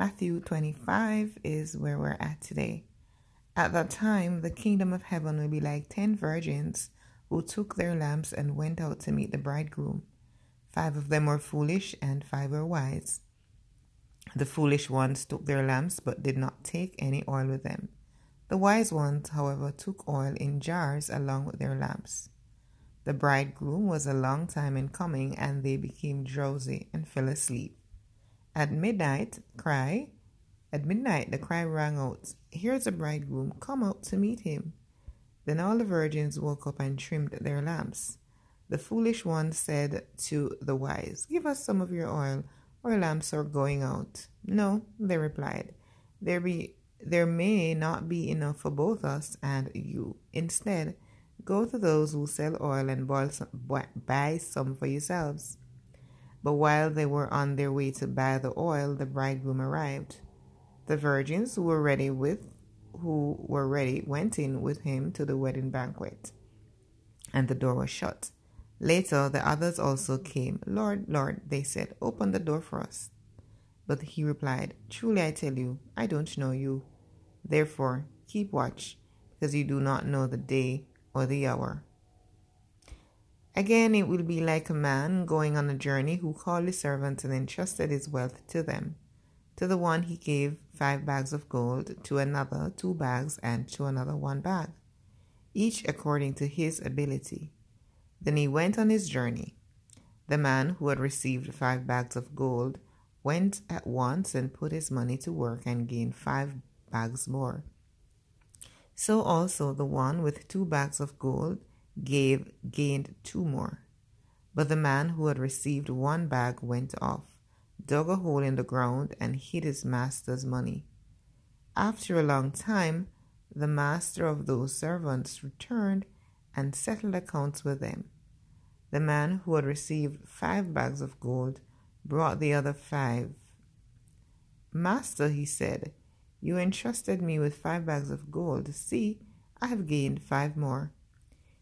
Matthew 25 is where we're at today. At that time, the kingdom of heaven will be like ten virgins who took their lamps and went out to meet the bridegroom. Five of them were foolish, and five were wise. The foolish ones took their lamps, but did not take any oil with them. The wise ones, however, took oil in jars along with their lamps. The bridegroom was a long time in coming, and they became drowsy and fell asleep. At midnight, cry. At midnight, the cry rang out, Here's the bridegroom, come out to meet him. Then all the virgins woke up and trimmed their lamps. The foolish one said to the wise, Give us some of your oil, our lamps are going out. No, they replied, there be there may not be enough for both us and you. Instead, go to those who sell oil and buy some for yourselves. But while they were on their way to buy the oil, the bridegroom arrived. The virgins who were ready with who were ready went in with him to the wedding banquet, and the door was shut. Later the others also came. Lord, Lord, they said, open the door for us. But he replied, Truly I tell you, I don't know you. Therefore, keep watch, because you do not know the day or the hour. Again, it will be like a man going on a journey who called his servants and entrusted his wealth to them. To the one he gave five bags of gold, to another two bags, and to another one bag, each according to his ability. Then he went on his journey. The man who had received five bags of gold went at once and put his money to work and gained five bags more. So also the one with two bags of gold gave gained two more. But the man who had received one bag went off, dug a hole in the ground, and hid his master's money. After a long time, the master of those servants returned and settled accounts with them. The man who had received five bags of gold brought the other five. Master, he said, you entrusted me with five bags of gold. See, I have gained five more.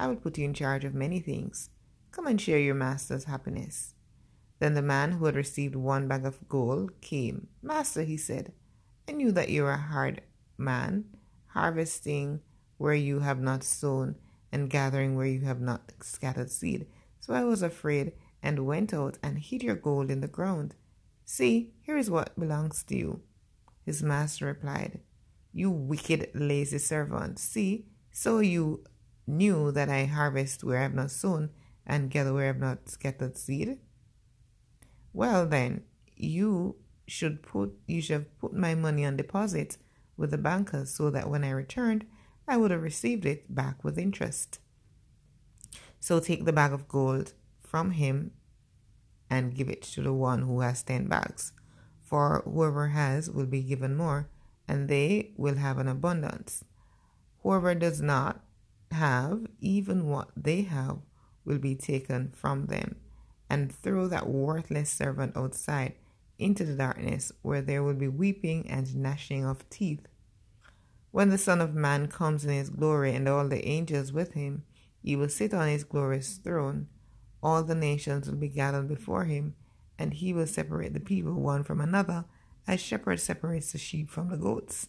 I will put you in charge of many things. Come and share your master's happiness. Then the man who had received one bag of gold came. Master, he said, I knew that you are a hard man, harvesting where you have not sown and gathering where you have not scattered seed. So I was afraid and went out and hid your gold in the ground. See, here is what belongs to you. His master replied, You wicked, lazy servant. See, so you knew that I harvest where I have not sown and gather where I have not scattered seed? Well then, you should put you should have put my money on deposit with the bankers so that when I returned I would have received it back with interest. So take the bag of gold from him and give it to the one who has ten bags. For whoever has will be given more, and they will have an abundance. Whoever does not have, even what they have will be taken from them, and throw that worthless servant outside into the darkness where there will be weeping and gnashing of teeth. When the Son of Man comes in his glory and all the angels with him, he will sit on his glorious throne. All the nations will be gathered before him, and he will separate the people one from another, as shepherd separates the sheep from the goats.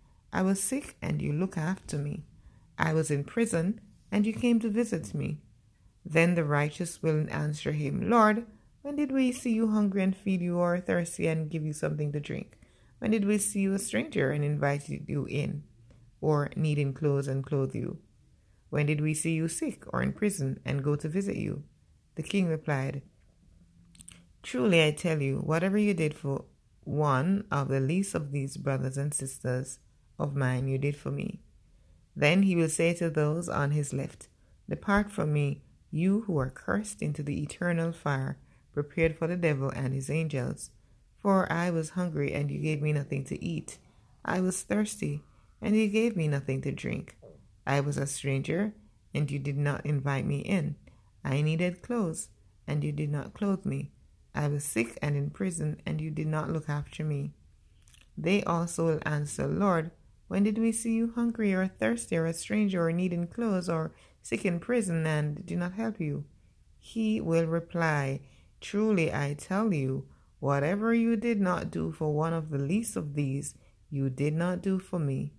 I was sick, and you looked after me. I was in prison, and you came to visit me. Then the righteous will answer him, Lord, when did we see you hungry and feed you, or thirsty and give you something to drink? When did we see you a stranger and invite you in, or needing clothes and clothe you? When did we see you sick or in prison and go to visit you? The king replied, Truly I tell you, whatever you did for one of the least of these brothers and sisters of mine, you did for me. Then he will say to those on his left, Depart from me, you who are cursed, into the eternal fire prepared for the devil and his angels. For I was hungry, and you gave me nothing to eat. I was thirsty, and you gave me nothing to drink. I was a stranger, and you did not invite me in. I needed clothes, and you did not clothe me. I was sick and in prison, and you did not look after me. They also will answer, Lord, when did we see you hungry or thirsty or a stranger or needing clothes or sick in prison and did not help you? He will reply, Truly I tell you, whatever you did not do for one of the least of these, you did not do for me.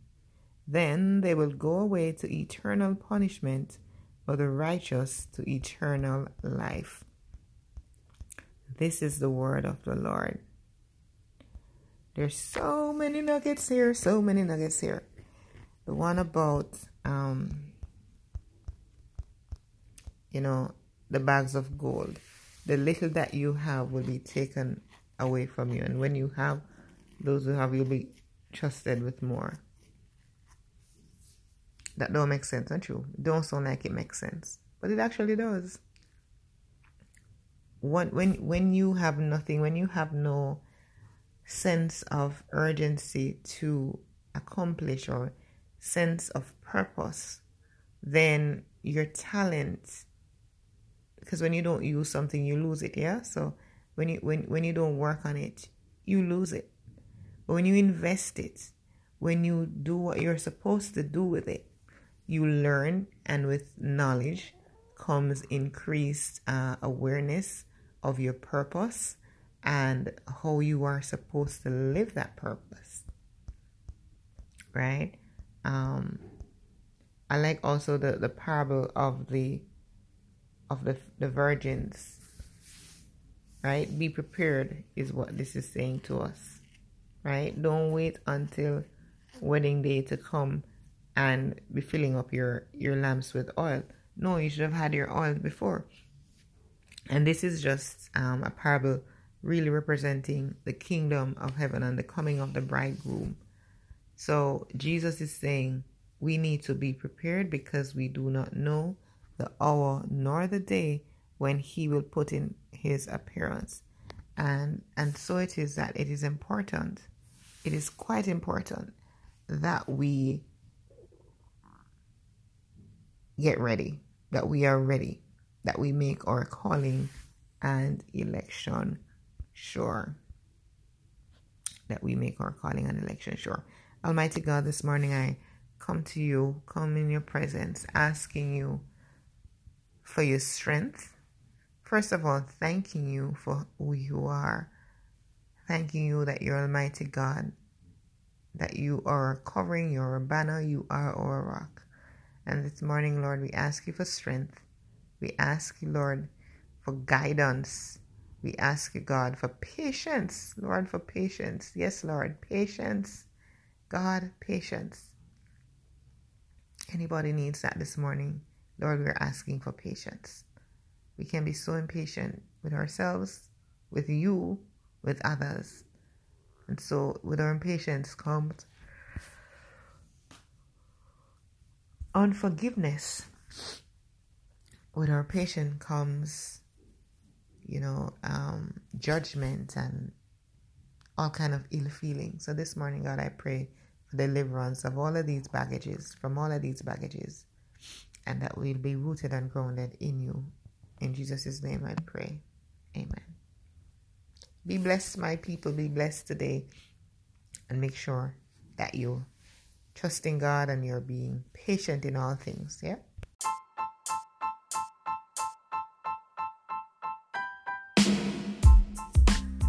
Then they will go away to eternal punishment, but the righteous to eternal life. This is the word of the Lord. There's so many nuggets here, so many nuggets here. The one about, um, you know, the bags of gold. The little that you have will be taken away from you. And when you have those who have, you'll be trusted with more. That don't make sense, don't you? Don't sound like it makes sense. But it actually does when when when you have nothing, when you have no sense of urgency to accomplish or sense of purpose, then your talent because when you don't use something you lose it, yeah? So when you when when you don't work on it, you lose it. But when you invest it, when you do what you're supposed to do with it, you learn and with knowledge comes increased uh, awareness of your purpose and how you are supposed to live that purpose. Right? Um, I like also the, the parable of the of the the virgins. Right? Be prepared is what this is saying to us. Right? Don't wait until wedding day to come and be filling up your your lamps with oil. No, you should have had your oil before. And this is just um, a parable really representing the kingdom of heaven and the coming of the bridegroom. So Jesus is saying we need to be prepared because we do not know the hour nor the day when he will put in his appearance. And and so it is that it is important. It is quite important that we get ready, that we are ready that we make our calling and election sure. That we make our calling and election sure. Almighty God, this morning I come to you, come in your presence, asking you for your strength. First of all, thanking you for who you are. Thanking you that you're Almighty God, that you are covering, your banner, you are our rock. And this morning, Lord, we ask you for strength. We ask you, Lord, for guidance. We ask you, God, for patience. Lord, for patience. Yes, Lord, patience. God, patience. Anybody needs that this morning? Lord, we're asking for patience. We can be so impatient with ourselves, with you, with others. And so, with our impatience comes unforgiveness with our patience comes, you know, um, judgment and all kind of ill feeling. So this morning, God, I pray for deliverance of all of these baggages, from all of these baggages, and that we'll be rooted and grounded in you. In Jesus' name I pray. Amen. Be blessed, my people. Be blessed today. And make sure that you trusting God and you're being patient in all things. Yeah.